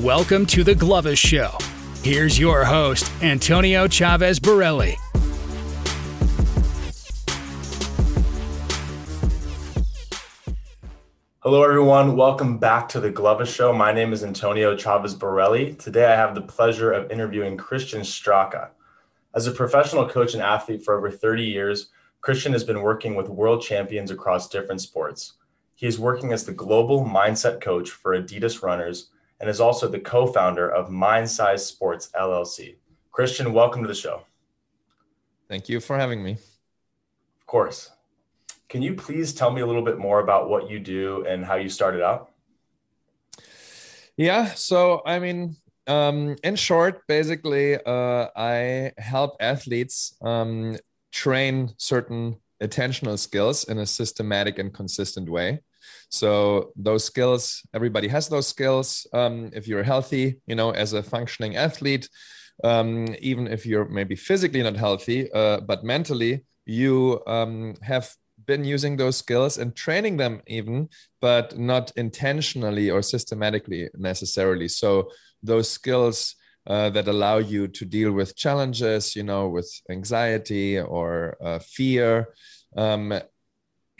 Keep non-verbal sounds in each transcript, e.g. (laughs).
Welcome to the Glovus Show. Here's your host, Antonio Chavez Borelli. Hello, everyone. Welcome back to the Glovus Show. My name is Antonio Chavez Borelli. Today, I have the pleasure of interviewing Christian Straka. As a professional coach and athlete for over 30 years, Christian has been working with world champions across different sports. He is working as the global mindset coach for Adidas runners and is also the co founder of Mindsize Sports LLC. Christian, welcome to the show. Thank you for having me. Of course. Can you please tell me a little bit more about what you do and how you started out? Yeah, so I mean, um, in short, basically, uh, I help athletes um, train certain attentional skills in a systematic and consistent way. So those skills, everybody has those skills. Um, if you're healthy, you know, as a functioning athlete, um, even if you're maybe physically not healthy, uh, but mentally, you um, have been using those skills and training them even but not intentionally or systematically necessarily so those skills uh, that allow you to deal with challenges you know with anxiety or uh, fear um,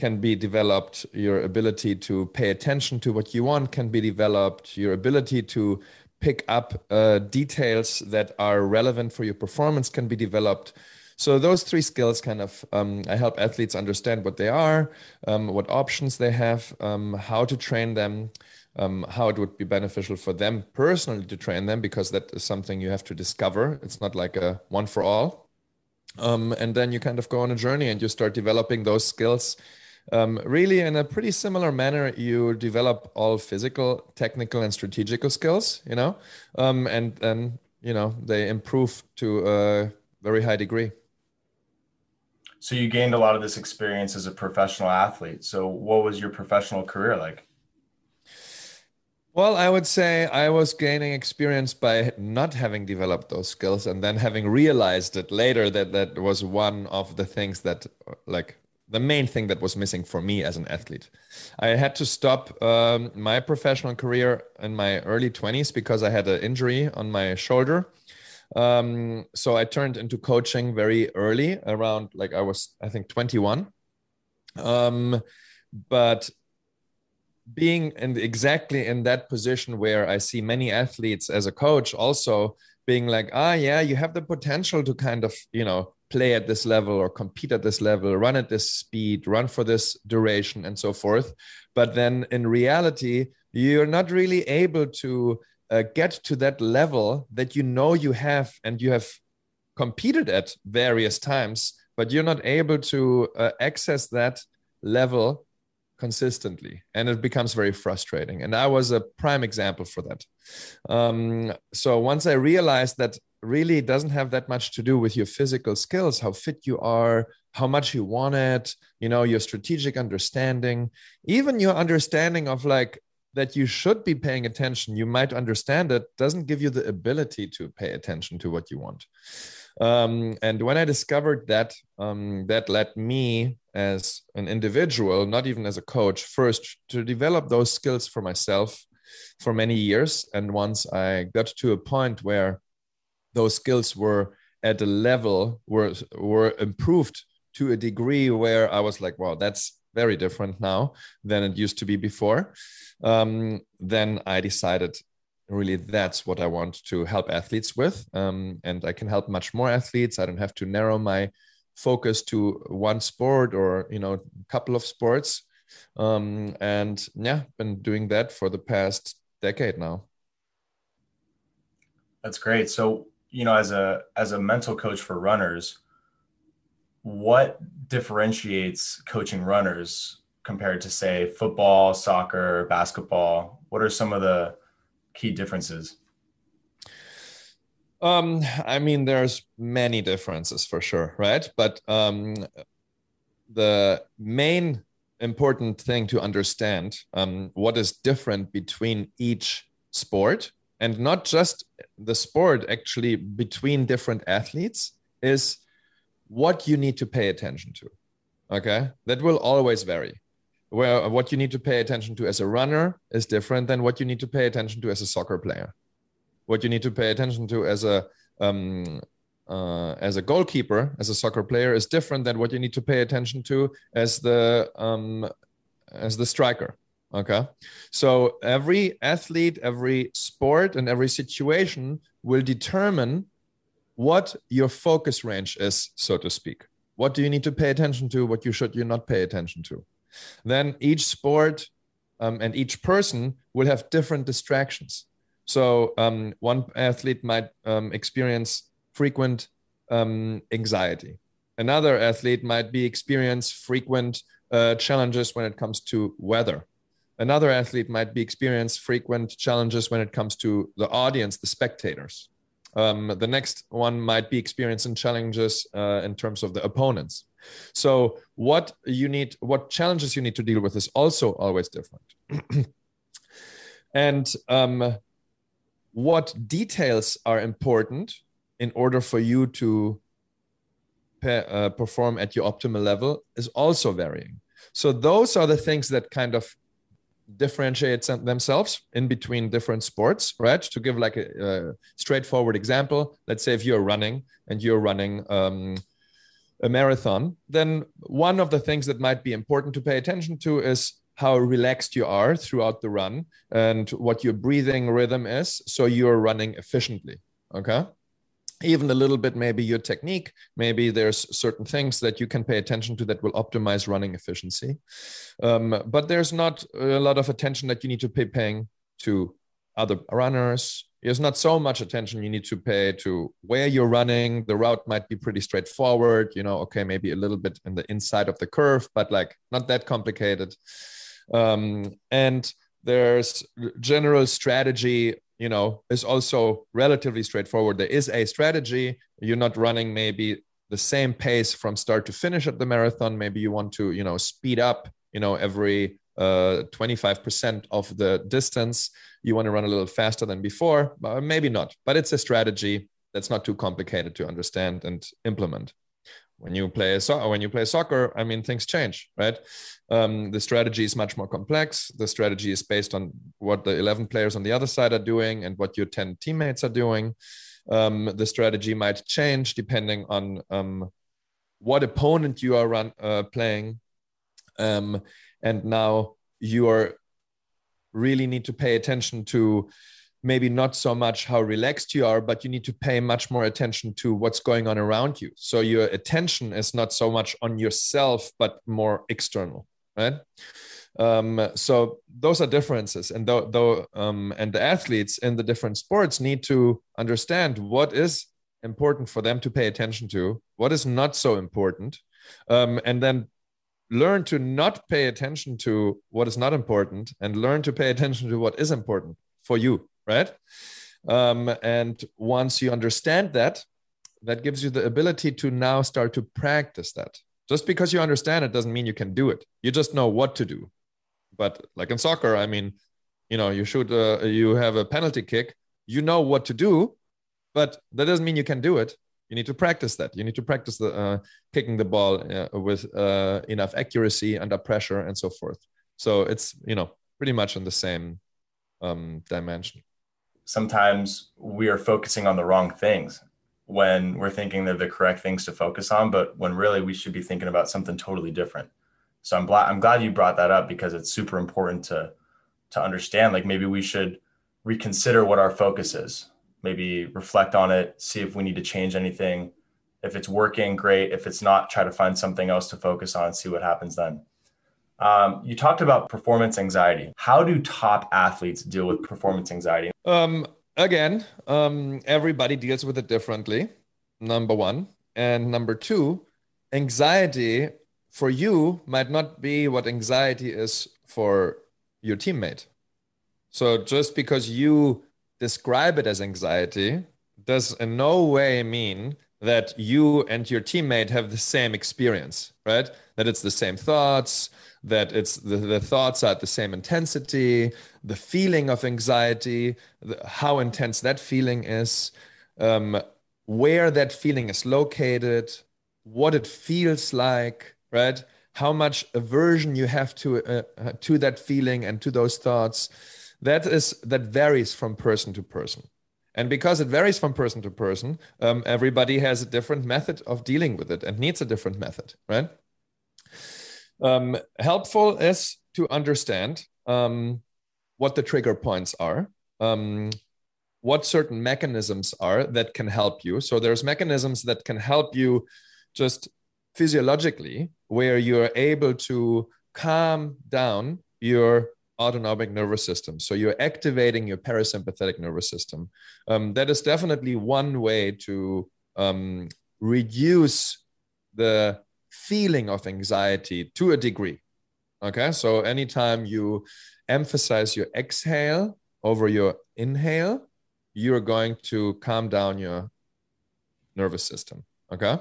can be developed your ability to pay attention to what you want can be developed your ability to pick up uh, details that are relevant for your performance can be developed so those three skills kind of um, I help athletes understand what they are, um, what options they have, um, how to train them, um, how it would be beneficial for them personally to train them because that is something you have to discover. It's not like a one for all. Um, and then you kind of go on a journey and you start developing those skills. Um, really, in a pretty similar manner, you develop all physical, technical, and strategical skills. You know, and then you know they improve to a very high degree. So you gained a lot of this experience as a professional athlete. So what was your professional career like? Well, I would say I was gaining experience by not having developed those skills and then having realized it later that that was one of the things that like the main thing that was missing for me as an athlete. I had to stop um, my professional career in my early 20s because I had an injury on my shoulder um, so I turned into coaching very early, around like I was, I think, 21. Um, but being in exactly in that position where I see many athletes as a coach also being like, ah, yeah, you have the potential to kind of, you know, play at this level or compete at this level, run at this speed, run for this duration, and so forth. But then in reality, you're not really able to uh, get to that level that you know you have and you have competed at various times, but you're not able to uh, access that level consistently. And it becomes very frustrating. And i was a prime example for that. Um, so once i realized that really doesn't have that much to do with your physical skills how fit you are how much you want it you know your strategic understanding even your understanding of like that you should be paying attention, you might understand it, doesn't give you the ability to pay attention to what you want. Um, and when I discovered that, um, that led me as an individual, not even as a coach, first to develop those skills for myself for many years. And once I got to a point where those skills were at a level were were improved to a degree where I was like, wow, that's very different now than it used to be before um, then I decided really that's what I want to help athletes with. Um, and I can help much more athletes. I don't have to narrow my focus to one sport or, you know, a couple of sports. Um, and yeah, been doing that for the past decade now. That's great. So, you know, as a as a mental coach for runners, what differentiates coaching runners compared to say football, soccer, basketball? What are some of the key differences? Um, I mean, there's many differences for sure, right? But um, the main important thing to understand um, what is different between each sport and not just the sport, actually, between different athletes is what you need to pay attention to. Okay, that will always vary where what you need to pay attention to as a runner is different than what you need to pay attention to as a soccer player what you need to pay attention to as a um, uh, as a goalkeeper, as a soccer player, is different than what you need to pay attention to as the um, as the striker. Okay, so every athlete, every sport, and every situation will determine what your focus range is, so to speak. What do you need to pay attention to? What you should you not pay attention to? Then each sport um, and each person will have different distractions. So um, one athlete might um, experience frequent um, anxiety. Another athlete might be experience frequent uh, challenges when it comes to weather. Another athlete might be experience frequent challenges when it comes to the audience, the spectators. Um, the next one might be experiencing challenges uh, in terms of the opponents. So what you need, what challenges you need to deal with is also always different. (clears throat) and um, what details are important in order for you to pe- uh, perform at your optimal level is also varying. So those are the things that kind of differentiate themselves in between different sports, right? To give like a, a straightforward example, let's say if you're running and you're running um, a marathon, then one of the things that might be important to pay attention to is how relaxed you are throughout the run and what your breathing rhythm is so you're running efficiently okay even a little bit maybe your technique maybe there's certain things that you can pay attention to that will optimize running efficiency. Um, but there's not a lot of attention that you need to pay paying to other runners. There's not so much attention you need to pay to where you're running. The route might be pretty straightforward you know okay maybe a little bit in the inside of the curve but like not that complicated. Um, and there's general strategy you know is also relatively straightforward. There is a strategy. You're not running maybe the same pace from start to finish at the marathon. Maybe you want to you know speed up you know every uh, 25% of the distance. You want to run a little faster than before maybe not. But it's a strategy that's not too complicated to understand and implement when you play so when you play soccer i mean things change right? Um, the strategy is much more complex. The strategy is based on what the 11 players on the other side are doing and what your 10 teammates are doing. Um, the strategy might change depending on um, what opponent you are run, uh, playing. Um, and now you are really need to pay attention to maybe not so much how relaxed you are, but you need to pay much more attention to what's going on around you. So your attention is not so much on yourself, but more external, right? Um, so those are differences, and though, though um, and the athletes in the different sports need to understand what is important for them to pay attention to, what is not so important, um, and then learn to not pay attention to what is not important and learn to pay attention to what is important for you right? Um, and once you understand that, that gives you the ability to now start to practice that. Just because you understand it doesn't mean you can do it. You just know what to do. But like in soccer, I mean, you know, you shoot, a, you have a penalty kick, you know what to do, but that doesn't mean you can do it. You need to practice that. You need to practice the uh, kicking the ball uh, with uh, enough accuracy under pressure and so forth. So it's you know pretty much in the same um, dimension sometimes we are focusing on the wrong things when we're thinking they're the correct things to focus on, but when really we should be thinking about something totally different. So I'm glad I'm glad you brought that up because it's super important to to understand. Like maybe we should reconsider what our focus is. Maybe reflect on it, see if we need to change anything. If it's working, great. If it's not, try to find something else to focus on, see what happens then. Um, you talked about performance anxiety. How do top athletes deal with performance anxiety? Um, again, um, everybody deals with it differently. Number one. And number two, anxiety for you might not be what anxiety is for your teammate. So just because you describe it as anxiety does in no way mean that you and your teammate have the same experience, right? That it's the same thoughts, that it's the, the thoughts are at the same intensity, the feeling of anxiety, the, how intense that feeling is, um, where that feeling is located, what it feels like, right? How much aversion you have to uh, uh to that feeling and to those thoughts. That is that varies from person to person. And because it varies from person to person, um, everybody has a different method of dealing with it and needs a different method, right? Um, helpful is to understand um, what the trigger points are, um, what certain mechanisms are that can help you. So there's mechanisms that can help you just physiologically, where you're able to calm down your autonomic nervous system. So you're activating your parasympathetic nervous system. Um, that is definitely one way to um, reduce the feeling of anxiety to a degree. Okay, so anytime you emphasize your exhale over your inhale, you're going to calm down your nervous system. Okay.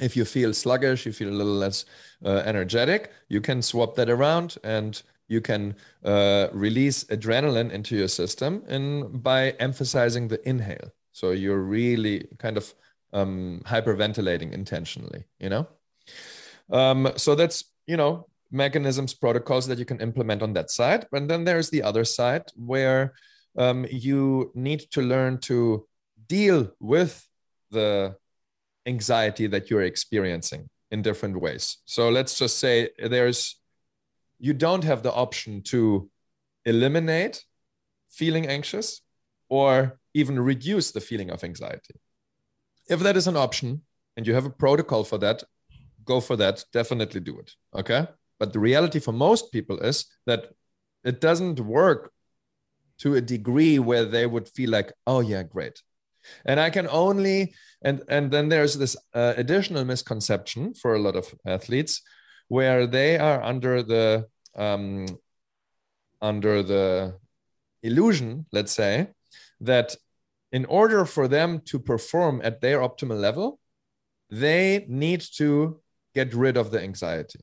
If you feel sluggish, you feel a little less uh, energetic, you can swap that around and you can uh, release adrenaline into your system and by emphasizing the inhale. So you're really kind of um, hyperventilating intentionally, you know? Um, so that's, you know, mechanisms, protocols that you can implement on that side. And then there's the other side where um, you need to learn to deal with the anxiety that you're experiencing in different ways. So let's just say there's you don't have the option to eliminate feeling anxious or even reduce the feeling of anxiety. If that is an option and you have a protocol for that, go for that. Definitely do it. Okay. But the reality for most people is that it doesn't work to a degree where they would feel like, oh, yeah, great. And I can only, and, and then there's this uh, additional misconception for a lot of athletes where they are under the um, under the illusion, let's say, that in order for them to perform at their optimal level, they need to get rid of the anxiety.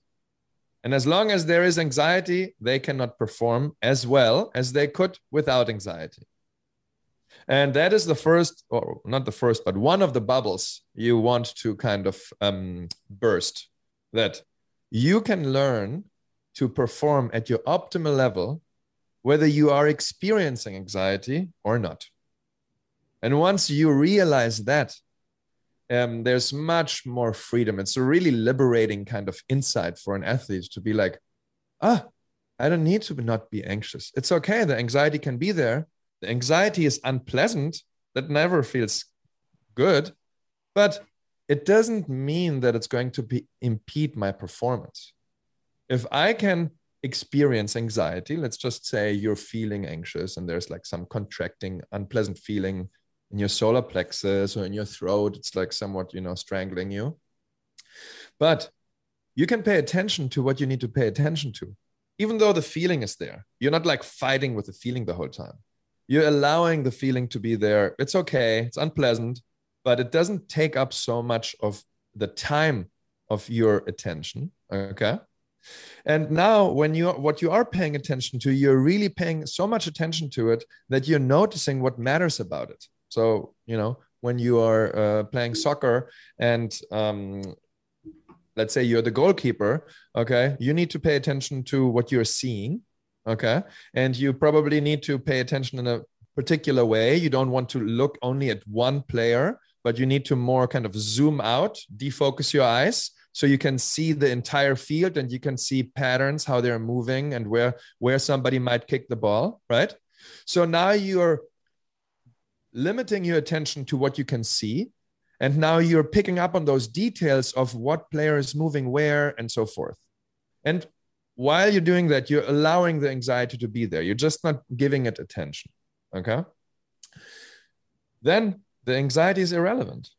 And as long as there is anxiety, they cannot perform as well as they could without anxiety. And that is the first, or not the first, but one of the bubbles you want to kind of um, burst that you can learn to perform at your optimal level, whether you are experiencing anxiety or not. And once you realize that, um, there's much more freedom. It's a really liberating kind of insight for an athlete to be like, ah, I don't need to not be anxious. It's okay. The anxiety can be there. The anxiety is unpleasant. That never feels good, but it doesn't mean that it's going to be impede my performance if I can experience anxiety, let's just say you're feeling anxious and there's like some contracting, unpleasant feeling in your solar plexus or in your throat, it's like somewhat, you know, strangling you. But you can pay attention to what you need to pay attention to, even though the feeling is there. You're not like fighting with the feeling the whole time. You're allowing the feeling to be there. It's okay, it's unpleasant, but it doesn't take up so much of the time of your attention. Okay. And now, when you what you are paying attention to, you're really paying so much attention to it that you're noticing what matters about it. So, you know, when you are uh, playing soccer and um, let's say you're the goalkeeper, okay, you need to pay attention to what you're seeing, okay, and you probably need to pay attention in a particular way. You don't want to look only at one player, but you need to more kind of zoom out, defocus your eyes so you can see the entire field and you can see patterns how they're moving and where where somebody might kick the ball right so now you're limiting your attention to what you can see. And now you're picking up on those details of what player is moving where and so forth. And while you're doing that you're allowing the anxiety to be there. You're just not giving it attention okay? Then the anxiety is irrelevant.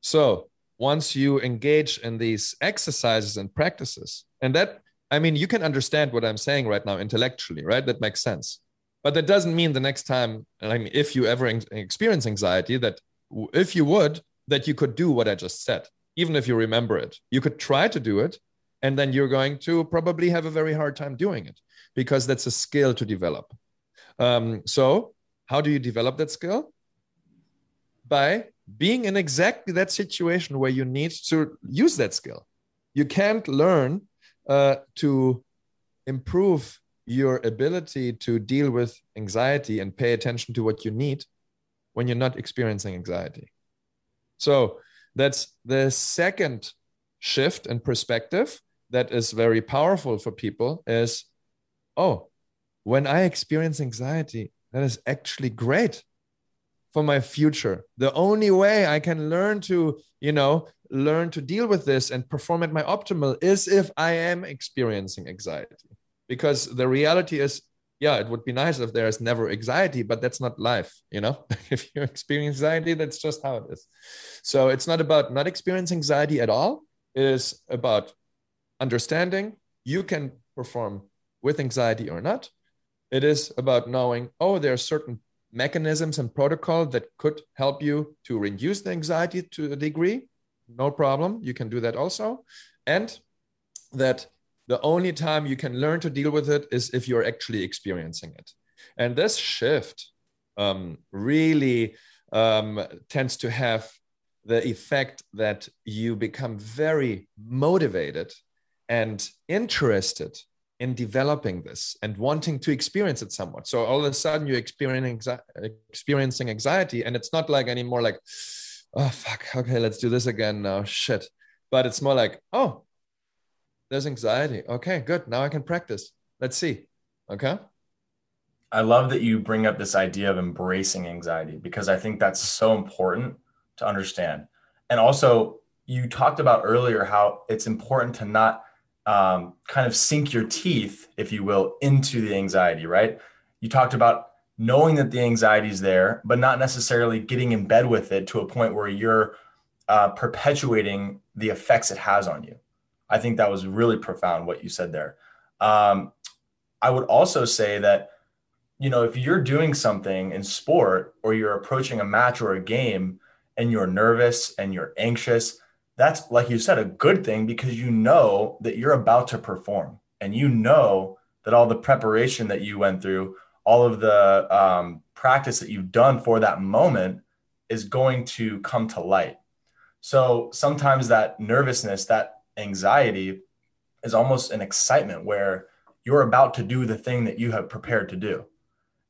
So once you engage in these exercises and practices and that i mean you can understand what i'm saying right now intellectually right? That makes sense but that doesn't mean the next time i mean if you ever experience anxiety that if you would that you could do what i just said. Even if you remember it you could try to do it and then you're going to probably have a very hard time doing it because that's a skill to develop. Um, so how do you develop that skill? By being in exactly that situation where you need to use that skill. You can't learn uh, to improve your ability to deal with anxiety and pay attention to what you need when you're not experiencing anxiety. So that's the second shift in perspective that is very powerful for people is oh, when I experience anxiety, that is actually great for my future. The only way I can learn to, you know, learn to deal with this and perform at my optimal is if I am experiencing anxiety. Because the reality is, yeah, it would be nice if there is never anxiety, but that's not life, you know? (laughs) if you experience anxiety, that's just how it is. So it's not about not experiencing anxiety at all. It is about understanding you can perform with anxiety or not. It is about knowing, oh, there are certain mechanisms and protocol that could help you to reduce the anxiety to a degree no problem you can do that also and that the only time you can learn to deal with it is if you're actually experiencing it and this shift um, really um, tends to have the effect that you become very motivated and interested in developing this and wanting to experience it somewhat. So all of a sudden you're experiencing experiencing anxiety, and it's not like anymore like, oh fuck, okay, let's do this again now. Shit. But it's more like, oh, there's anxiety. Okay, good. Now I can practice. Let's see. Okay. I love that you bring up this idea of embracing anxiety because I think that's so important to understand. And also, you talked about earlier how it's important to not um, kind of sink your teeth, if you will, into the anxiety, right? You talked about knowing that the anxiety is there, but not necessarily getting in bed with it to a point where you're uh, perpetuating the effects it has on you. I think that was really profound what you said there. Um, I would also say that, you know, if you're doing something in sport or you're approaching a match or a game and you're nervous and you're anxious, that's like you said a good thing because you know that you're about to perform and you know that all the preparation that you went through all of the um, practice that you've done for that moment is going to come to light so sometimes that nervousness that anxiety is almost an excitement where you're about to do the thing that you have prepared to do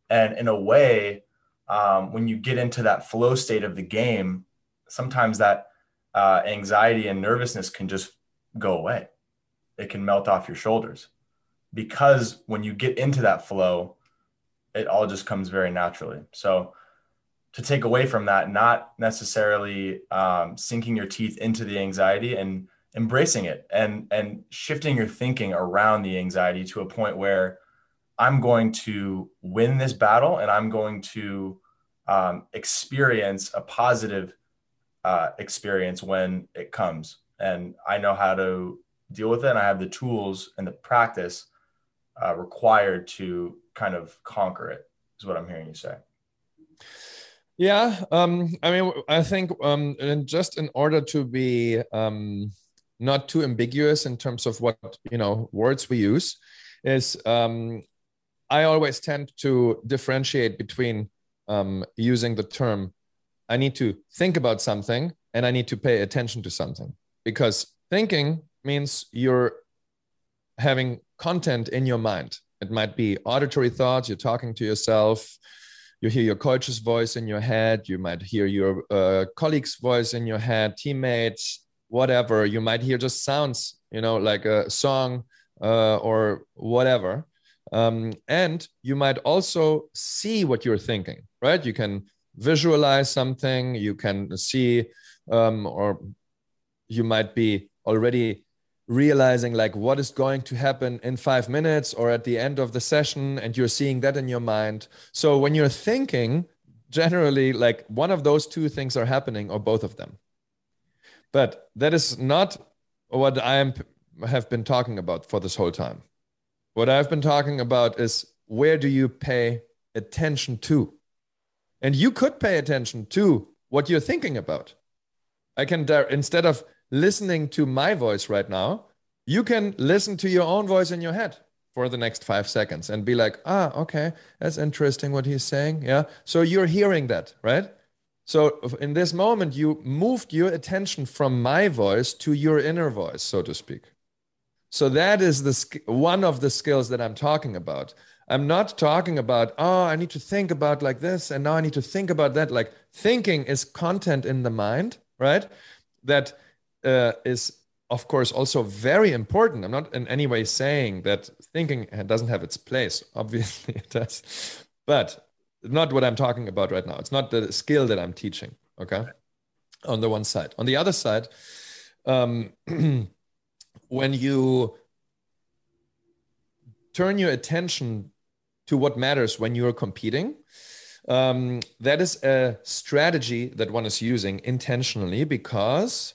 and in a way um, when you get into that flow state of the game sometimes that uh, anxiety and nervousness can just go away. It can melt off your shoulders because when you get into that flow, it all just comes very naturally. So, to take away from that, not necessarily um, sinking your teeth into the anxiety and embracing it and and shifting your thinking around the anxiety to a point where I'm going to win this battle and I'm going to um, experience a positive uh, experience when it comes. And I know how to deal with it. And I have the tools and the practice uh, required to kind of conquer it, is what I'm hearing you say. Yeah. Um, I mean, I think um, and just in order to be um, not too ambiguous in terms of what, you know, words we use, is um, I always tend to differentiate between um, using the term I need to think about something and I need to pay attention to something because thinking means you're having content in your mind. It might be auditory thoughts, you're talking to yourself, you hear your coach's voice in your head, you might hear your uh, colleague's voice in your head, teammates, whatever. You might hear just sounds, you know, like a song uh, or whatever. Um, and you might also see what you're thinking, right? You can visualize something, you can see, um, or you might be already realizing like what is going to happen in five minutes or at the end of the session, and you're seeing that in your mind. So when you're thinking, generally, like one of those two things are happening, or both of them. But that is not what I am, have been talking about for this whole time. What I've been talking about is where do you pay attention to? And you could pay attention to what you're thinking about. I can, instead of listening to my voice right now, you can listen to your own voice in your head for the next five seconds and be like, ah, okay, that's interesting what he's saying. Yeah. So you're hearing that, right? So in this moment, you moved your attention from my voice to your inner voice, so to speak. So that is the one of the skills that I'm talking about. I'm not talking about, oh, I need to think about like this and now I need to think about that. Like thinking is content in the mind, right? That uh, is, of course, also very important. I'm not in any way saying that thinking doesn't have its place. (laughs) Obviously, it does. But not what I'm talking about right now. It's not the skill that I'm teaching. Okay. On the one side. On the other side, um, (clears throat) when you turn your attention to what matters when you're competing, um, that is a strategy that one is using intentionally because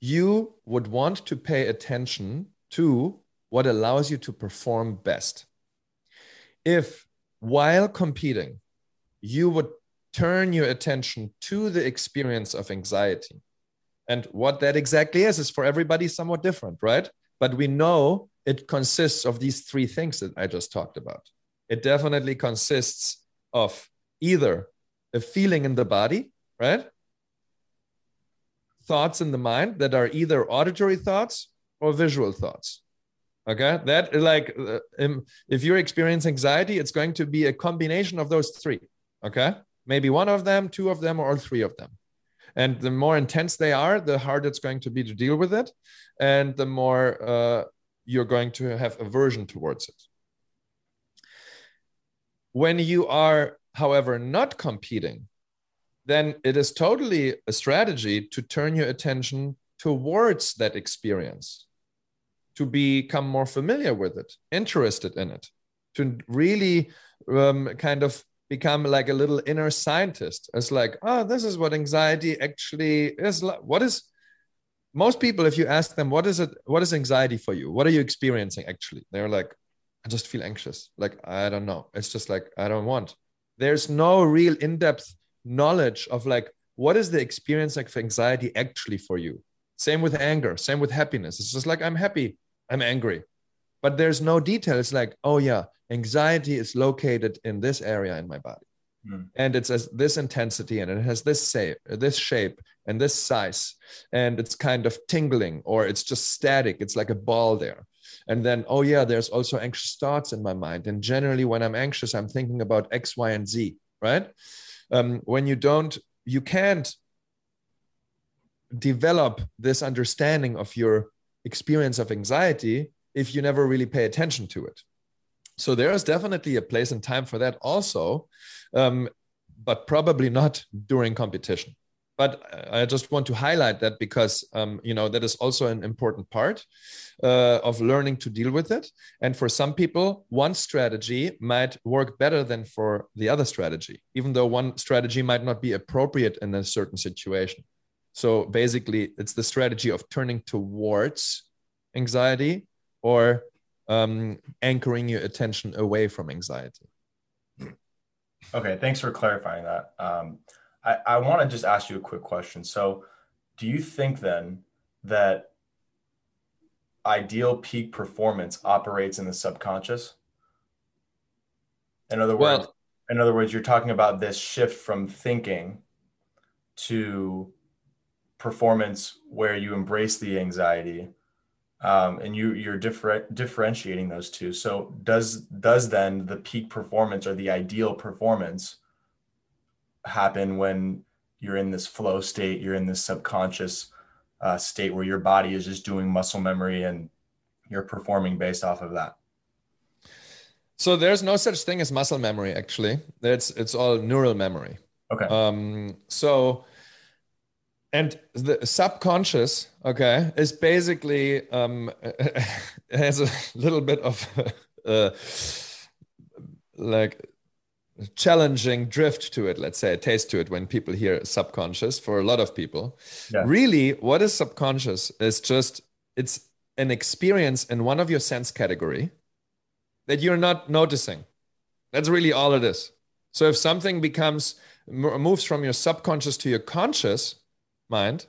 you would want to pay attention to what allows you to perform best. If while competing, you would turn your attention to the experience of anxiety. And what that exactly is, is for everybody somewhat different, right? But we know it consists of these three things that I just talked about. It definitely consists of either a feeling in the body, right? Thoughts in the mind that are either auditory thoughts or visual thoughts. Okay, that like uh, if you're experiencing anxiety, it's going to be a combination of those three. Okay. Maybe one of them, two of them, or all three of them. And the more intense they are, the harder it's going to be to deal with it. And the more uh, you're going to have aversion towards it. When you are, however, not competing, then it is totally a strategy to turn your attention towards that experience, to become more familiar with it, interested in it, to really um, kind of become like a little inner scientist. It's like, oh, this is what anxiety actually is. What is most people, if you ask them, what is it? What is anxiety for you? What are you experiencing actually? They're like, I just feel anxious. Like, I don't know. It's just like, I don't want. There's no real in depth knowledge of like, what is the experience of anxiety actually for you? Same with anger, same with happiness. It's just like, I'm happy, I'm angry. But there's no detail. It's like, oh, yeah, anxiety is located in this area in my body. Mm. and it's as this intensity and it has this shape this shape and this size and it's kind of tingling or it's just static. It's like a ball there. And then oh yeah there's also anxious thoughts in my mind. And generally when i'm anxious i'm thinking about x y and z right? Um, when you don't you can't develop this understanding of your experience of anxiety if you never really pay attention to it so there is definitely a place and time for that also, um, but probably not during competition. But I just want to highlight that because um, you know that is also an important part uh, of learning to deal with it. And for some people, one strategy might work better than for the other strategy, even though one strategy might not be appropriate in a certain situation. So basically, it's the strategy of turning towards anxiety or um, anchoring your attention away from anxiety. Okay, thanks for clarifying that. Um, I, I want to just ask you a quick question. So, do you think then that ideal peak performance operates in the subconscious? In other words, well, in other words, you're talking about this shift from thinking to performance where you embrace the anxiety um, and you you're differ- differentiating those two. So does does then the peak performance or the ideal performance happen when you're in this flow state, you're in this subconscious uh, state where your body is just doing muscle memory and you're performing based off of that? So there's no such thing as muscle memory. Actually, it's it's all neural memory. Okay. Um, so and the subconscious okay is basically um (laughs) has a little bit of (laughs) uh, like challenging drift to it let's say a taste to it when people hear subconscious for a lot of people. Yeah. really what is subconscious is just it's an experience in one of your sense category that you're not noticing. That's really all it is. So if something becomes moves from your subconscious to your conscious mind.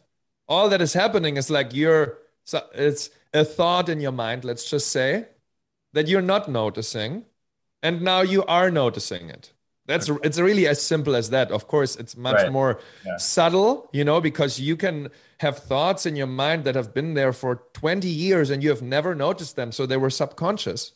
All that is happening is like you're so it's a thought in your mind let's just say that you're not noticing and now you are noticing it. That's it's really as simple as that. Of course it's much right. more yeah. subtle you know because you can have thoughts in your mind that have been there for 20 years and you have never noticed them so they were subconscious.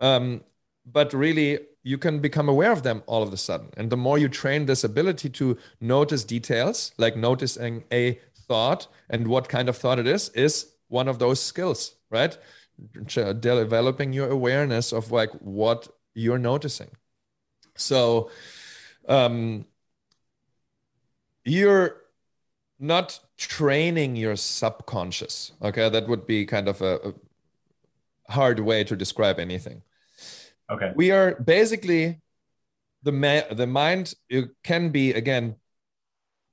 Um, but really you can become aware of them all of a sudden. And the more you train this ability to notice details, like noticing a thought and what kind of thought it is, is one of those skills, right? Developing your awareness of like what you're noticing. So um, you're not training your subconscious. Okay, that would be kind of a, a hard way to describe anything. Okay. We are basically the ma- the mind can be again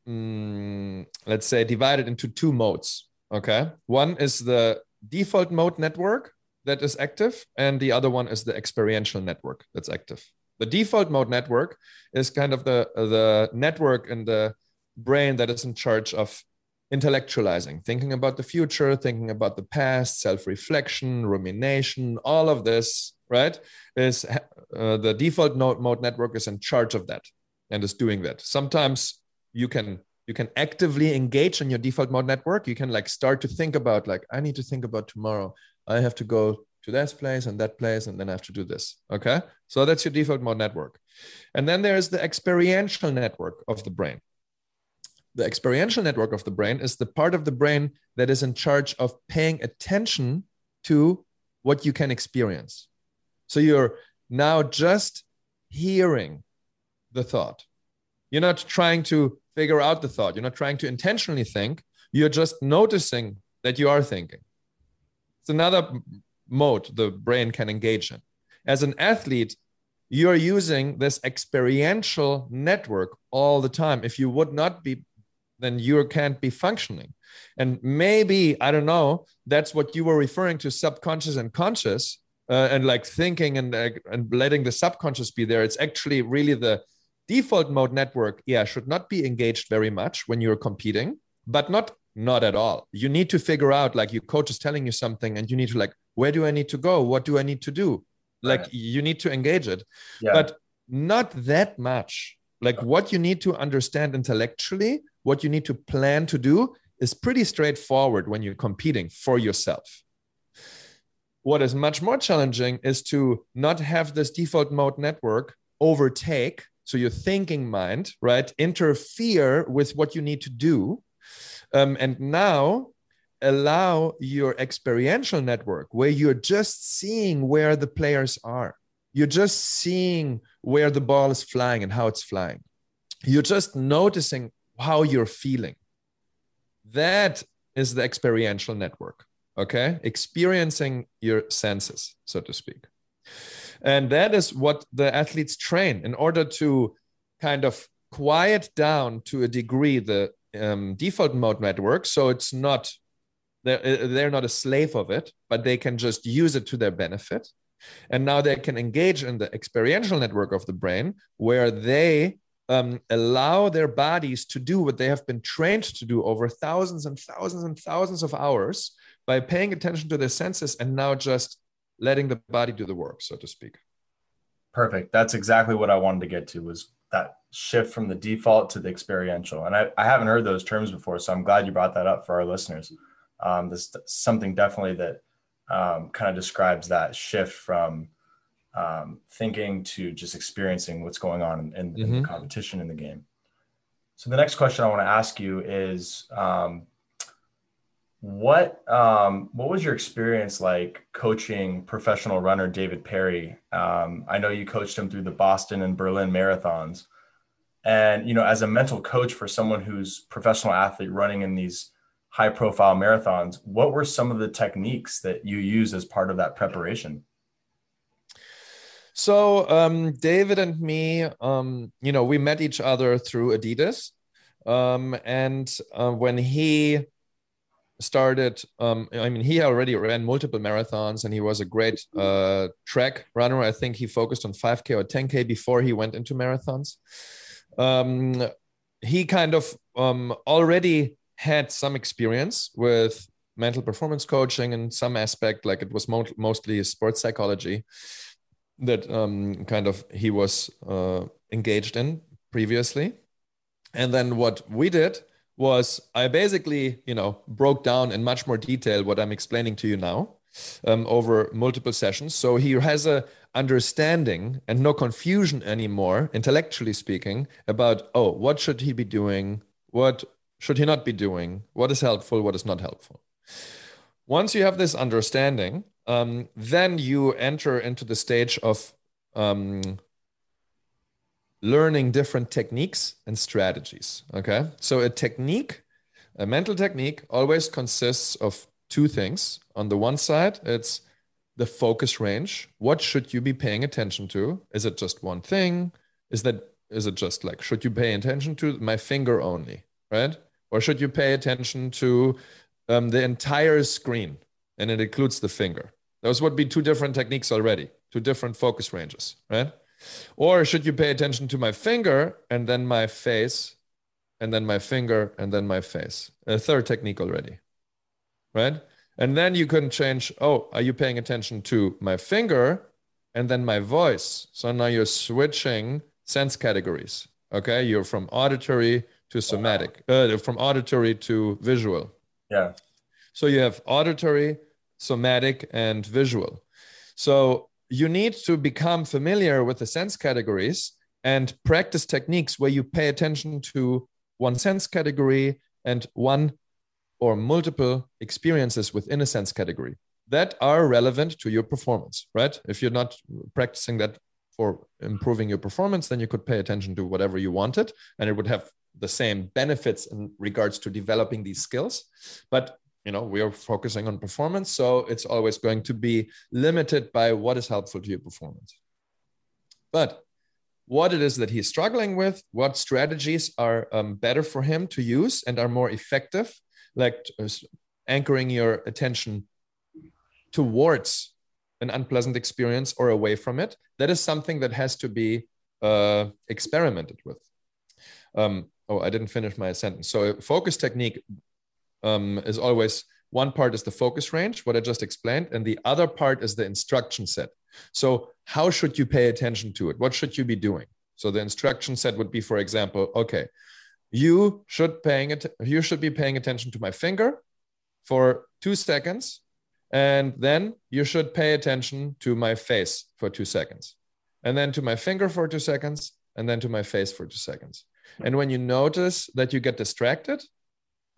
mm, let's say divided into two modes okay one is the default mode network that is active and the other one is the experiential network that's active the default mode network is kind of the the network in the brain that is in charge of intellectualizing thinking about the future thinking about the past self-reflection rumination all of this right is uh, the default mode network is in charge of that and is doing that. Sometimes you can you can actively engage in your default mode network. You can like start to think about like i need to think about tomorrow. I have to go to this place and that place and then i have to do this okay? So that's your default mode network. And then there's the experiential network of the brain. The experiential network of the brain is the part of the brain that is in charge of paying attention to what you can experience so you're now just hearing the thought you're not trying to figure out the thought. You're not trying to intentionally think. You're just noticing that you are thinking. It's another mode the brain can engage in. As an athlete, you're using this experiential network all the time. If you would not be, then you can't be functioning. And maybe, I don't know, that's what you were referring to subconscious and conscious. Uh, and like thinking and uh, and letting the subconscious be there it's actually really the default mode network yeah should not be engaged very much when you're competing but not not at all. You need to figure out like your coach is telling you something and you need to like where do i need to go? What do i need to do? Like right. you need to engage it. Yeah. but not that much. Like what you need to understand intellectually what you need to plan to do is pretty straightforward when you're competing for yourself what is much more challenging is to not have this default mode network overtake so your thinking mind, right, interfere with what you need to do. Um, and now allow your experiential network where you're just seeing where the players are. You're just seeing where the ball is flying and how it's flying. You're just noticing how you're feeling. That is the experiential network, okay? Experiencing your senses, so to speak. And that is what the athletes train in order to kind of quiet down to a degree the um, default mode network. So it's not, they're, they're not a slave of it, but they can just use it to their benefit. And now they can engage in the experiential network of the brain where they um, allow their bodies to do what they have been trained to do over thousands and thousands and thousands of hours by paying attention to their senses and now just letting the body do the work, so to speak. Perfect. That's exactly what I wanted to get to was that shift from the default to the experiential. And I, I haven't heard those terms before, so I'm glad you brought that up for our listeners. Um, this something definitely that um, kind of describes that shift from um, thinking to just experiencing what's going on in, in, mm-hmm. in, the competition in the game. So the next question I want to ask you is um, what um, what was your experience like coaching professional runner David Perry? Um, I know you coached him through the Boston and Berlin marathons, and you know as a mental coach for someone who's professional athlete running in these high profile marathons, what were some of the techniques that you use as part of that preparation? So um, David and me, um, you know, we met each other through Adidas, um, and uh, when he started um, i mean he already ran multiple marathons and he was a great uh, track runner. I think he focused on 5k or 10k before he went into marathons. Um, he kind of um, already had some experience with mental performance coaching in some aspect like it was mo- mostly sports psychology that um, kind of he was uh, engaged in previously. And then what we did was I basically, you know, broke down in much more detail what I'm explaining to you now. um, over multiple sessions. So he has a understanding and no confusion anymore, intellectually speaking, about oh, what should he be doing? What should he not be doing? What is helpful? What is not helpful? Once you have this understanding, um, then you enter into the stage of um, learning different techniques and strategies. Okay. So a technique, a mental technique, always consists of two things. On the one side, it's the focus range. What should you be paying attention to? Is it just one thing? Is that is it just like should you pay attention to my finger only, right? Or should you pay attention to um, the entire screen and it includes the finger? Those would be two different techniques already, two different focus ranges, right? Or should you pay attention to my finger and then my face and then my finger and then my face? A third technique already, right? And then you can change, oh, are you paying attention to my finger and then my voice? So now you're switching sense categories. Okay. You're from auditory to somatic, uh, from auditory to visual. Yeah. So you have auditory, somatic, and visual. So you need to become familiar with the sense categories and practice techniques where you pay attention to one sense category and one or multiple experiences within a sense category that are relevant to your performance, right? If you're not practicing that for improving your performance, then you could pay attention to whatever you wanted and it would have the same benefits in regards to developing these skills. But you know we are focusing on performance so it's always going to be limited by what is helpful to your performance. But what it is that he's struggling with what strategies are um, better for him to use and are more effective like uh, anchoring your attention towards an unpleasant experience or away from it that is something that has to be uh, experimented with. Um, oh i didn't finish my sentence. So focus technique um, is always one part is the focus range, what I just explained, and the other part is the instruction set. So, how should you pay attention to it? What should you be doing? So, the instruction set would be, for example, okay, you should paying it. You should be paying attention to my finger for two seconds, and then you should pay attention to my face for two seconds, and then to my finger for two seconds, and then to my face for two seconds. And when you notice that you get distracted,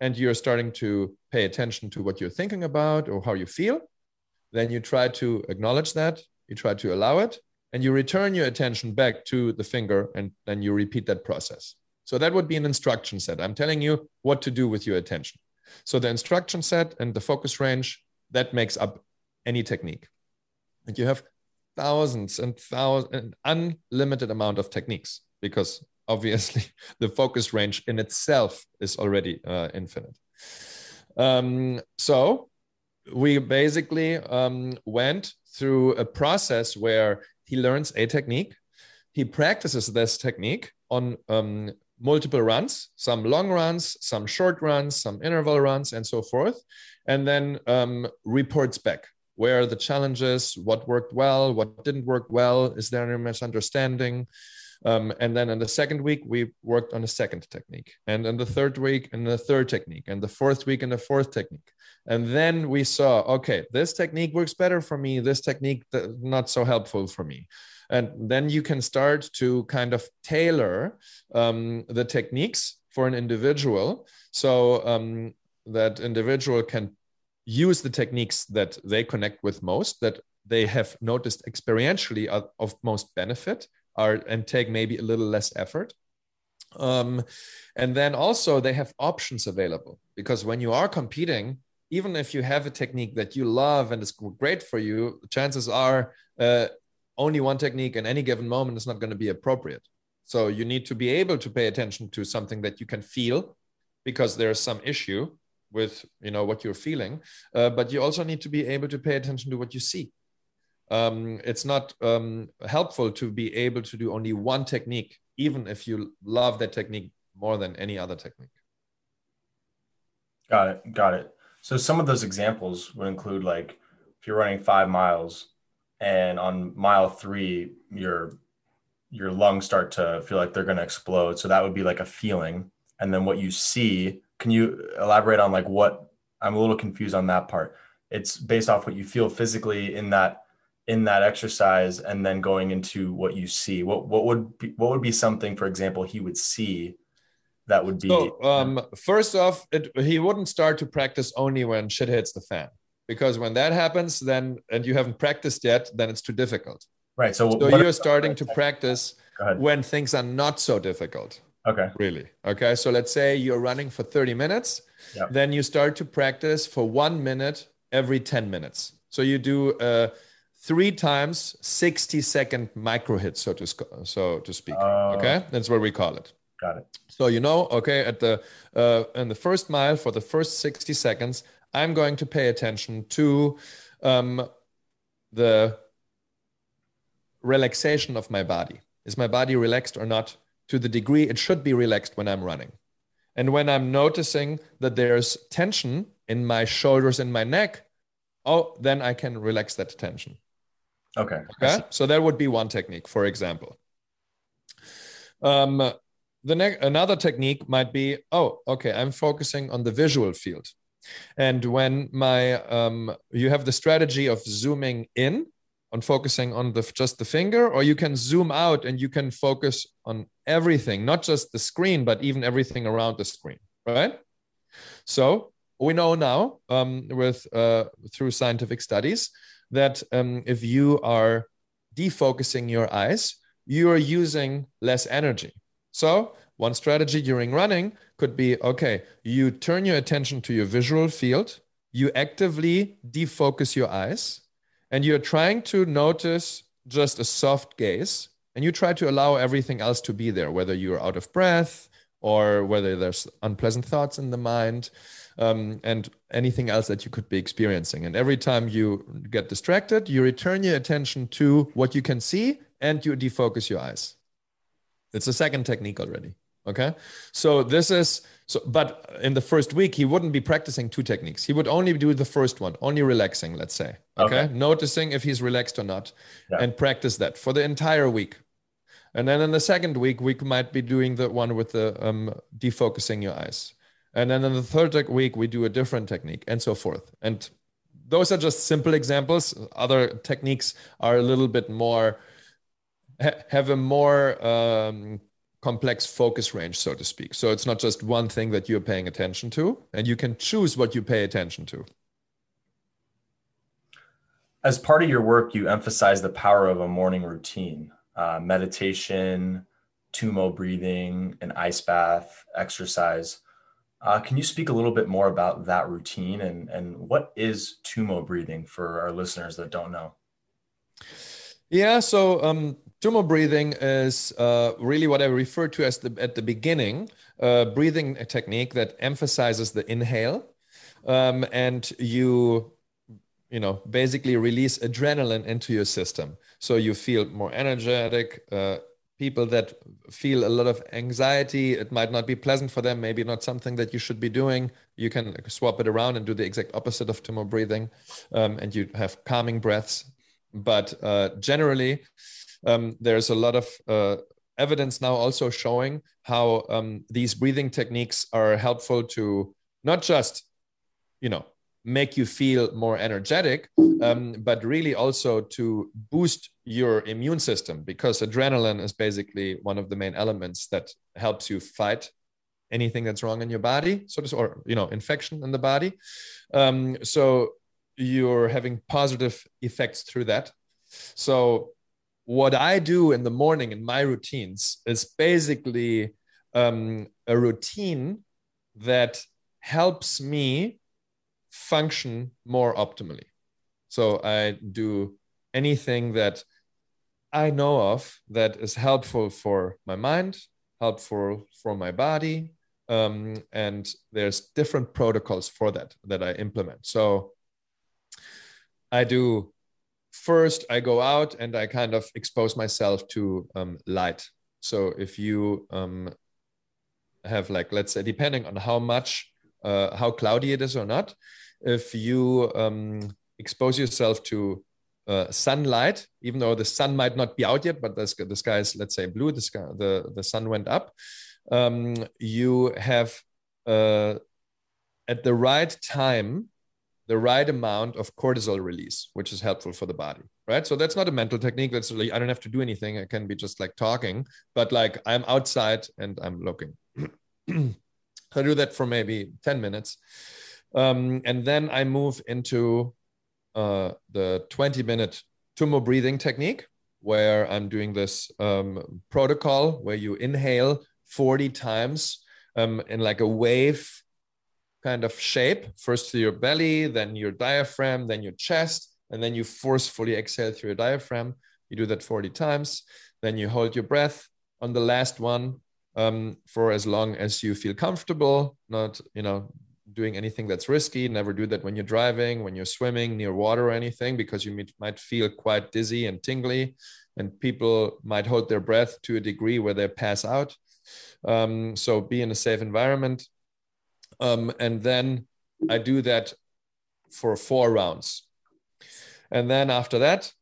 and you're starting to pay attention to what you're thinking about or how you feel, then you try to acknowledge that, you try to allow it, and you return your attention back to the finger, and then you repeat that process. So that would be an instruction set. I'm telling you what to do with your attention. So the instruction set and the focus range that makes up any technique. And you have thousands and thousands, an unlimited amount of techniques because obviously (laughs) the focus range in itself is already uh, infinite. Um, so we basically um, went through a process where he learns a technique, he practices this technique on um, multiple runs, some long runs, some short runs, some interval runs, and so forth, and then um, reports back. Where the challenges, what worked well, what didn't work well, is there any misunderstanding? Um, and then in the second week, we worked on a second technique. And in the third week, in the third technique. And the fourth week, in the fourth technique. And then we saw, okay, this technique works better for me. This technique, not so helpful for me. And then you can start to kind of tailor um, the techniques for an individual. So um, that individual can use the techniques that they connect with most, that they have noticed experientially are of most benefit are and take maybe a little less effort. Um, and then also they have options available because when you are competing even if you have a technique that you love and is great for you chances are uh, only one technique in any given moment is not going to be appropriate. So you need to be able to pay attention to something that you can feel because there's some issue with you know what you're feeling. Uh, but you also need to be able to pay attention to what you see um, it's not um, helpful to be able to do only one technique, even if you love that technique more than any other technique. Got it. Got it. So some of those examples would include like if you're running five miles and on mile three, your your lungs start to feel like they're going to explode. So that would be like a feeling. And then what you see, can you elaborate on like what I'm a little confused on that part it's based off what you feel physically in that in that exercise and then going into what you see what what would be what would be something for example he would see that would be so um, first off it, he wouldn't start to practice only when shit hits the fan because when that happens then and you haven't practiced yet then it's too difficult. Right so, so you're starting to practice when things are not so difficult okay. really okay? So let's say you're running for 30 minutes yep. then you start to practice for one minute every 10 minutes. So you do uh, three times 60 second micro hits so to so to speak. Uh, okay? That's what we call it. Got it. So you know okay at the uh, in the first mile for the first 60 seconds i'm going to pay attention to um, the relaxation of my body. Is my body relaxed or not? To the degree it should be relaxed when i'm running. And when i'm noticing that there's tension in my shoulders and my neck oh then i can relax that tension Okay. Okay. So that would be one technique, for example. Um, the next another technique might be, oh, okay, I'm focusing on the visual field. And when my um, you have the strategy of zooming in on focusing on the just the finger, or you can zoom out and you can focus on everything, not just the screen, but even everything around the screen, right? So we know now um, with uh, through scientific studies that um, if you are defocusing your eyes, you are using less energy. So, one strategy during running could be okay, you turn your attention to your visual field, you actively defocus your eyes, and you're trying to notice just a soft gaze, and you try to allow everything else to be there, whether you're out of breath or whether there's unpleasant thoughts in the mind um, and anything else that you could be experiencing. And every time you get distracted, you return your attention to what you can see and you defocus your eyes. It's a second technique already. Okay. So this is so, but in the first week, he wouldn't be practicing two techniques. He would only do the first one, only relaxing, let's say. Okay. okay. Noticing if he's relaxed or not yeah. and practice that for the entire week. And then in the second week, we might be doing the one with the um, defocusing your eyes. And then in the third week, we do a different technique and so forth. And those are just simple examples. Other techniques are a little bit more, have a more um, complex focus range, so to speak. So it's not just one thing that you're paying attention to, and you can choose what you pay attention to. As part of your work, you emphasize the power of a morning routine, uh, meditation, Tummo breathing, an ice bath, exercise. Uh, can you speak a little bit more about that routine and, and what is Tummo breathing for our listeners that don't know? Yeah, so um, Tummo breathing is uh, really what I refer to as the at the beginning uh, breathing technique that emphasizes the inhale, um, and you you know basically release adrenaline into your system, so you feel more energetic, uh, people that feel a lot of anxiety it might not be pleasant for them maybe not something that you should be doing. You can swap it around and do the exact opposite of Tummo breathing um, and you have calming breaths. But uh, generally um, there's a lot of uh, evidence now also showing how um, these breathing techniques are helpful to not just you know make you feel more energetic, um, but really also to boost your immune system because adrenaline is basically one of the main elements that helps you fight anything that's wrong in your body, so to or you know infection in the body. Um, so you're having positive effects through that. So what I do in the morning in my routines is basically um, a routine that helps me function more optimally. So I do anything that I know of that is helpful for my mind, helpful for my body, um, and there's different protocols for that that I implement. So I do first I go out and I kind of expose myself to um, light. So if you um, have like let's say depending on how much uh, how cloudy it is or not, if you um, expose yourself to uh, sunlight, even though the sun might not be out yet, but the, the sky is, let's say, blue, the, sky, the, the sun went up, um, you have uh, at the right time the right amount of cortisol release, which is helpful for the body, right? So that's not a mental technique. That's really, I don't have to do anything. I can be just like talking, but like I'm outside and I'm looking. (clears throat) I do that for maybe 10 minutes. Um, and then I move into uh, the 20 minute Tummo breathing technique, where I'm doing this um, protocol where you inhale 40 times um, in like a wave kind of shape, first to your belly, then your diaphragm, then your chest, and then you forcefully exhale through your diaphragm. You do that 40 times. Then you hold your breath on the last one um, for as long as you feel comfortable, not, you know, doing anything that's risky. Never do that when you're driving, when you're swimming near water or anything, because you might feel quite dizzy and tingly. And people might hold their breath to a degree where they pass out. Um, so be in a safe environment. Um, and then I do that for four rounds. And then after that,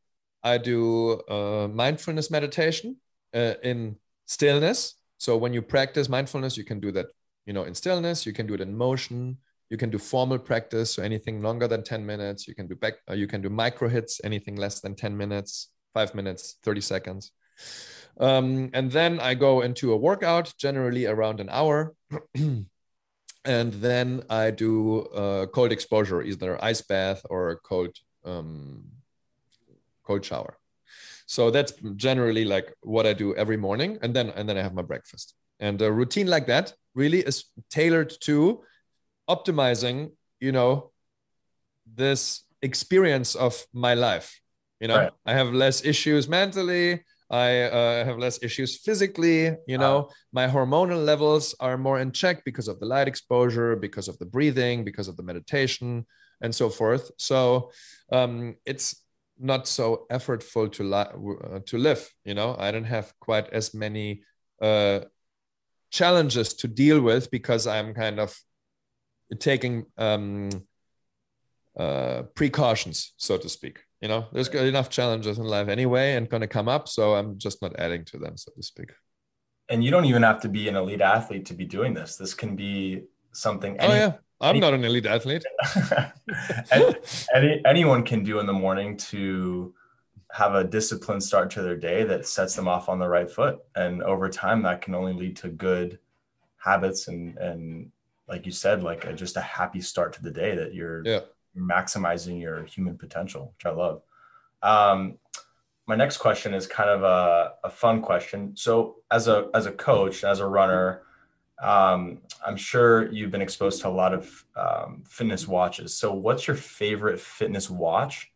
I do uh, mindfulness meditation uh, in stillness. So when you practice mindfulness, you can do that, you know, in stillness. You can do it in motion. You can do formal practice, so anything longer than ten minutes. You can do back. Uh, you can do micro hits, anything less than ten minutes, five minutes, thirty seconds. Um, and then I go into a workout, generally around an hour. (clears throat) and then I do a cold exposure, either ice bath or a cold um, cold shower. So that's generally like what I do every morning, and then and then I have my breakfast. And a routine like that really is tailored to optimizing, you know, this experience of my life. You know, right. I have less issues mentally. I uh, have less issues physically. You know, uh, my hormonal levels are more in check because of the light exposure, because of the breathing, because of the meditation, and so forth. So um, it's not so effortful to li- uh, to live. You know, I don't have quite as many uh, challenges to deal with because I'm kind of taking um, uh, precautions, so to speak. You know there's enough challenges in life anyway and going to come up so i'm just not adding to them so to speak. And you don't even have to be an elite athlete to be doing this. This can be something any, oh yeah. I'm any, not an elite athlete. (laughs) Any, any, anyone can do in the morning to have a disciplined start to their day that sets them off on the right foot and over time that can only lead to good habits and and like you said like a, just a happy start to the day that you're yeah maximizing your human potential, which I love. Um, my next question is kind of a, a, fun question. So, as a as a coach, as a runner, um, I'm sure you've been exposed to a lot of um, fitness watches. So, what's your favorite fitness watch,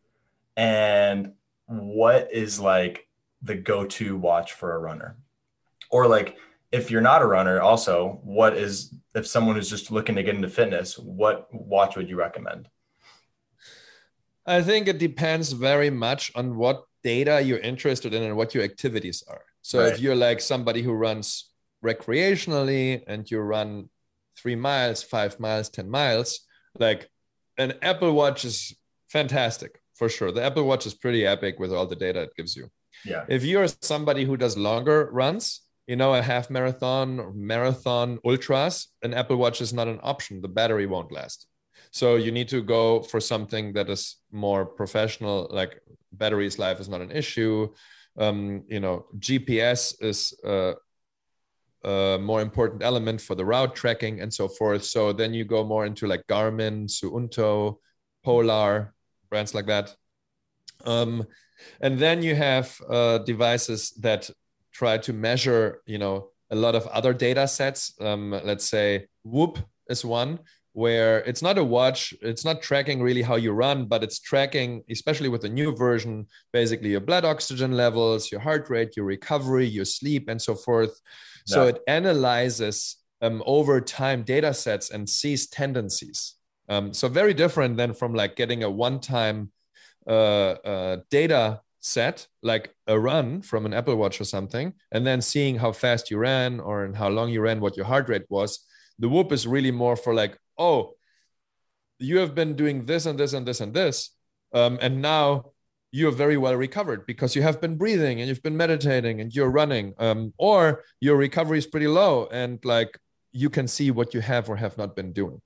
and what is like the go-to watch for a runner, or like if you're not a runner, also, what is if someone is just looking to get into fitness, what watch would you recommend? I think it depends very much on what data you're interested in and what your activities are. So right. if you're like somebody who runs recreationally and you run three miles, five miles, 10 miles, like an Apple Watch is fantastic for sure. The Apple Watch is pretty epic with all the data it gives you. Yeah. If you're somebody who does longer runs, you know, a half marathon, marathon, ultras, an Apple Watch is not an option. The battery won't last. So you need to go for something that is more professional, like batteries life is not an issue. Um, you know, GPS is a, a, more important element for the route tracking and so forth. So then you go more into like Garmin, Suunto, Polar, brands like that. Um, and then you have uh, devices that try to measure, you know, a lot of other data sets. Um, let's say Whoop is one where it's not a watch, it's not tracking really how you run, but it's tracking, especially with the new version, basically your blood oxygen levels, your heart rate, your recovery, your sleep, and so forth. Yeah. So it analyzes um, over time data sets and sees tendencies. Um, so very different than from like getting a one-time uh, uh, data set, like a run from an Apple Watch or something, and then seeing how fast you ran or how long you ran, what your heart rate was. The Whoop is really more for like oh, you have been doing this and this and this and this. Um, and now you're very well recovered because you have been breathing and you've been meditating and you're running. Um, or your recovery is pretty low and like you can see what you have or have not been doing.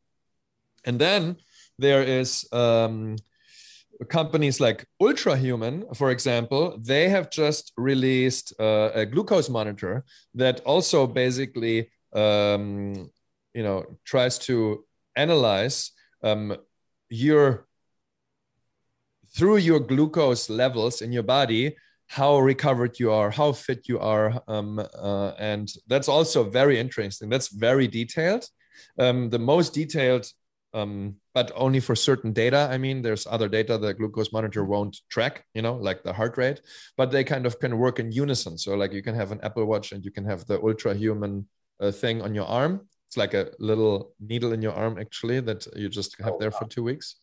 And then there is um, companies like Ultrahuman, for example, they have just released uh, a glucose monitor that also basically, um, you know, tries to analyze um, your through your glucose levels in your body how recovered you are how fit you are um, uh, and that's also very interesting. That's very detailed. Um, the most detailed um, but only for certain data. I mean, there's other data the glucose monitor won't track, you know, like the heart rate, but they kind of can work in unison. So, like, you can have an Apple Watch and you can have the Ultrahuman uh, thing on your arm. It's like a little needle in your arm, actually, that you just have oh, there wow. for two weeks.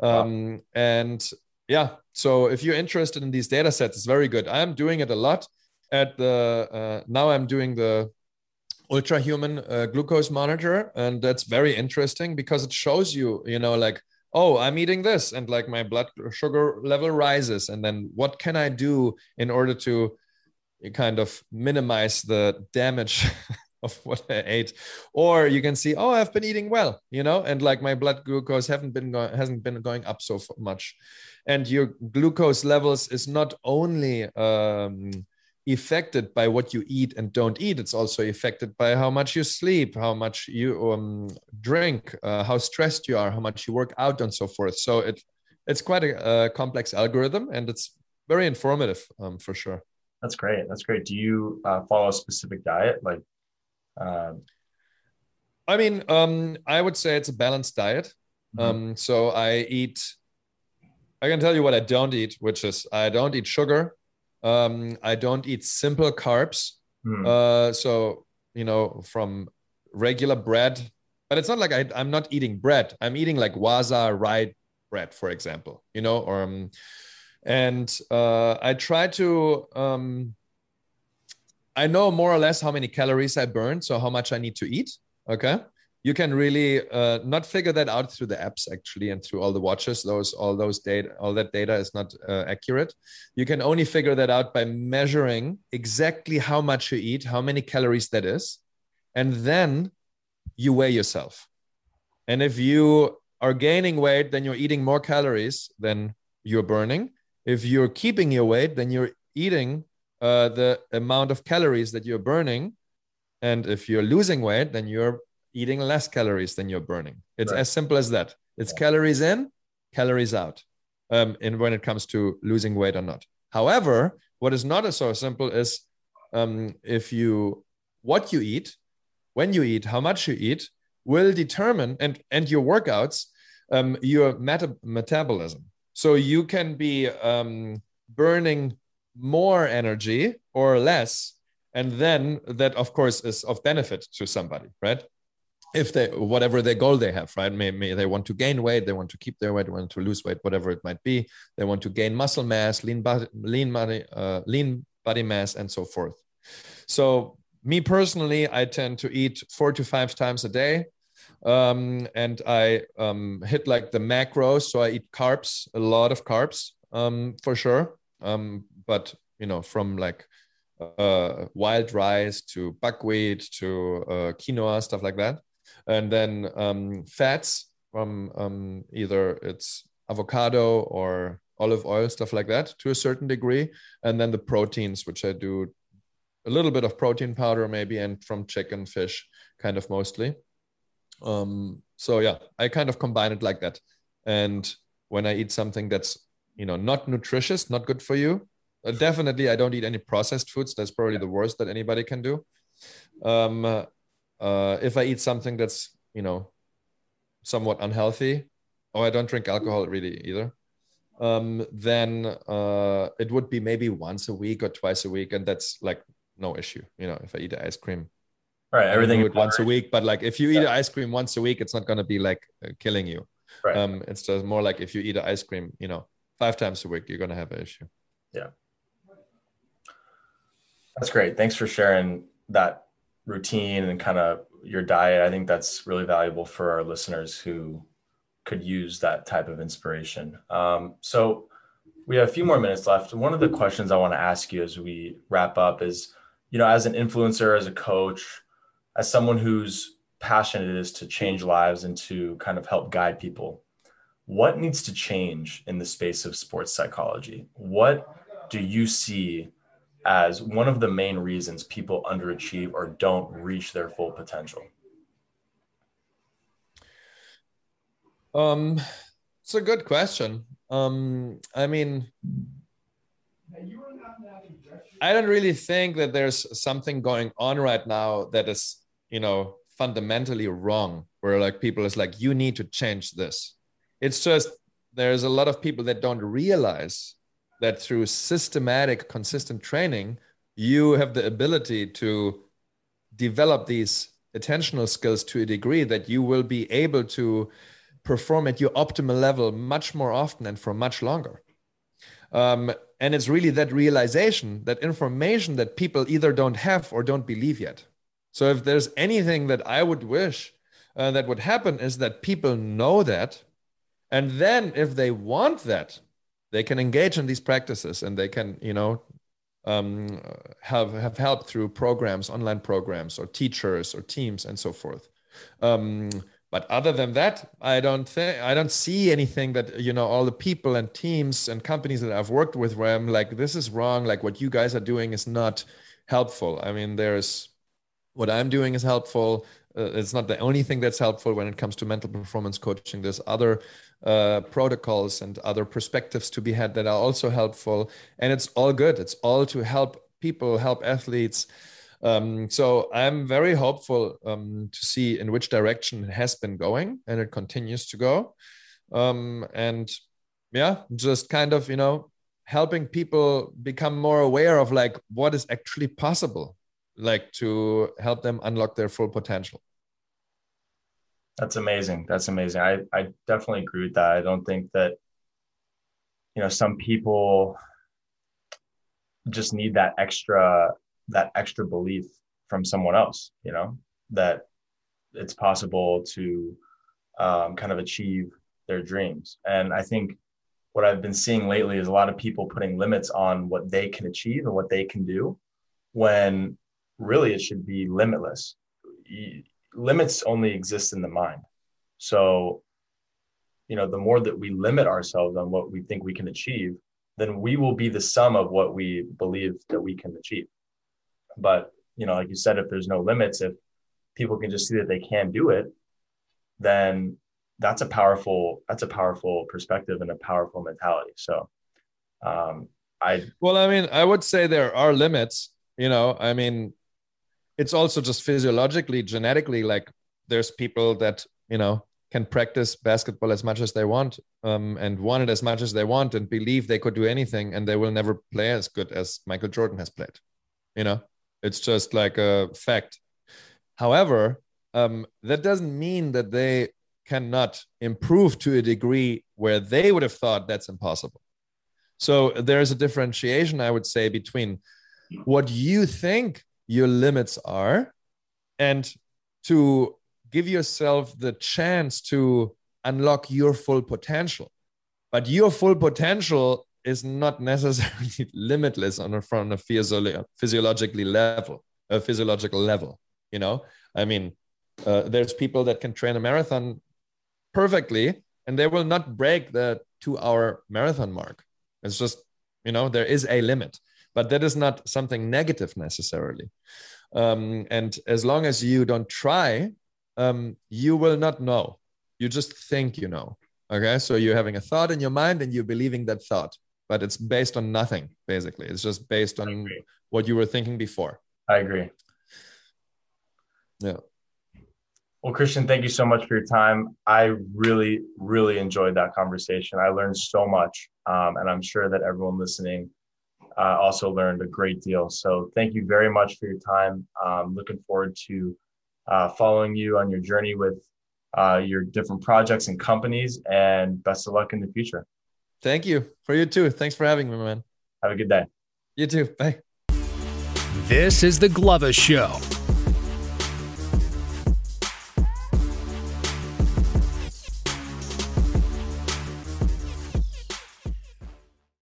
Um, wow. And yeah, so if you're interested in these data sets, it's very good. I'm doing it a lot. At the uh, now, I'm doing the Ultrahuman uh, glucose monitor and that's very interesting because it shows you you know like oh i'm eating this and like my blood sugar level rises and then what can i do in order to kind of minimize the damage (laughs) of what i ate? Or you can see oh i've been eating well you know and like my blood glucose haven't been hasn't been going up so much. And your glucose levels is not only um, affected by what you eat and don't eat. It's also affected by how much you sleep, how much you um, drink, uh, how stressed you are, how much you work out, and so forth. So it it's quite a, a complex algorithm, and it's very informative um, for sure. That's great. That's great. Do you uh, follow a specific diet, like? Uh... I mean, um, I would say it's a balanced diet. Mm-hmm. Um, so I eat. I can tell you what I don't eat, which is I don't eat sugar. Um, I don't eat simple carbs. Mm. Uh, so, you know, from regular bread, but it's not like I, I'm not eating bread. I'm eating like Wasa rye bread, for example, you know, or, um, and uh, I try to, um, I know more or less how many calories I burn, so how much I need to eat. Okay you can really uh, not figure that out through the apps actually and through all the watches. Those all those data all that data is not uh, accurate. You can only figure that out by measuring exactly how much you eat how many calories that is and then you weigh yourself. And if you are gaining weight then you're eating more calories than you're burning. If you're keeping your weight then you're eating uh, the amount of calories that you're burning. And if you're losing weight then you're eating less calories than you're burning. It's right. as simple as that. It's yeah. calories in, calories out. Um, and when it comes to losing weight or not. However, what is not as so simple is um, if you what you eat, when you eat, how much you eat, will determine and and your workouts um, your meta- metabolism. So you can be um, burning more energy or less, and then that of course is of benefit to somebody, right? If they whatever their goal they have right? Maybe they want to gain weight they want to keep their weight they want to lose weight whatever it might be they want to gain muscle mass lean body lean body uh, lean body mass and so forth. So me personally i tend to eat four to five times a day um, and i um, hit like the macros so i eat carbs a lot of carbs um, for sure. Um, but you know from like uh, wild rice to buckwheat to uh, quinoa stuff like that and then um, fats from um, either it's avocado or olive oil, stuff like that, to a certain degree, and then the proteins, which I do a little bit of protein powder maybe, and from chicken, fish, kind of mostly. Um, so yeah, I kind of combine it like that. And when I eat something that's you know not nutritious, not good for you, uh, definitely I don't eat any processed foods. That's probably the worst that anybody can do. Um, uh, if I eat something that's you know somewhat unhealthy, or I don't drink alcohol really either, um, then uh, it would be maybe once a week or twice a week, and that's like no issue. You know, if I eat ice cream, right? Everything would once a week, but like if you eat ice cream once a week, it's not going to be like uh, killing you. Right. Um, it's just more like if you eat ice cream, you know, five times a week, you're going to have an issue. Yeah. That's great. Thanks for sharing that routine and kind of your diet. I think that's really valuable for our listeners who could use that type of inspiration. Um, so we have a few more minutes left. One of the questions I want to ask you as we wrap up is, you know, as an influencer, as a coach, as someone whose passion it is to change lives and to kind of help guide people, what needs to change in the space of sports psychology? What do you see as one of the main reasons people underachieve or don't reach their full potential? Um, it's a good question. Um, I mean, I don't really think that there's something going on right now that is, you know, fundamentally wrong. Where like people is like, you need to change this. It's just there's a lot of people that don't realize that through systematic, consistent training, you have the ability to develop these attentional skills to a degree that you will be able to perform at your optimal level much more often and for much longer. Um, and it's really that realization, that information that people either don't have or don't believe yet. So if there's anything that I would wish uh, that would happen is that people know that. And then if they want that, they can engage in these practices and they can, you know, um, have have help through programs, online programs, or teachers, or teams, and so forth. Um, but other than that, I don't think I don't see anything that you know all the people and teams and companies that I've worked with where I'm like, this is wrong. Like what you guys are doing is not helpful. I mean, there's what I'm doing is helpful. Uh, it's not the only thing that's helpful when it comes to mental performance coaching. There's other uh, protocols and other perspectives to be had that are also helpful. And it's all good. It's all to help people, help athletes. Um, so I'm very hopeful um, to see in which direction it has been going and it continues to go. Um, and yeah, just kind of, you know, helping people become more aware of like what is actually possible, like to help them unlock their full potential. That's amazing. That's amazing. I, I definitely agree with that. I don't think that, you know, some people just need that extra, that extra belief from someone else, you know, that it's possible to um, kind of achieve their dreams. And I think what I've been seeing lately is a lot of people putting limits on what they can achieve and what they can do when really it should be limitless limits only exist in the mind. So, you know, the more that we limit ourselves on what we think we can achieve, then we will be the sum of what we believe that we can achieve. But, you know, like you said, if there's no limits, if people can just see that they can do it, then that's a powerful that's a powerful perspective and a powerful mentality. So, um, I well, I mean, I would say there are limits. You know, I mean, it's also just physiologically genetically like there's people that you know can practice basketball as much as they want um, and want it as much as they want and believe they could do anything and they will never play as good as michael jordan has played you know? It's just like a fact. However um, that doesn't mean that they cannot improve to a degree where they would have thought that's impossible. So there's a differentiation i would say between what you think your limits are and to give yourself the chance to unlock your full potential. But your full potential is not necessarily (laughs) limitless on a, from a physiologically level, a physiological level. You know, I mean, uh, there's people that can train a marathon perfectly, and they will not break the two-hour marathon mark. It's just, you know, there is a limit but that is not something negative necessarily. Um, and as long as you don't try, um, you will not know. You just think you know. Okay. So you're having a thought in your mind and you're believing that thought, but it's based on nothing, basically. It's just based on what you were thinking before. I agree. Yeah. Well, Christian, thank you so much for your time. I really, really enjoyed that conversation. I learned so much. Um, and I'm sure that everyone listening uh, also learned a great deal. So thank you very much for your time. Um, looking forward to uh, following you on your journey with uh, your different projects and companies, and best of luck in the future. Thank you for you too. Thanks for having me, man. Have a good day. You too. Bye. This is the Glovus Show